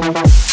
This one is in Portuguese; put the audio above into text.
Música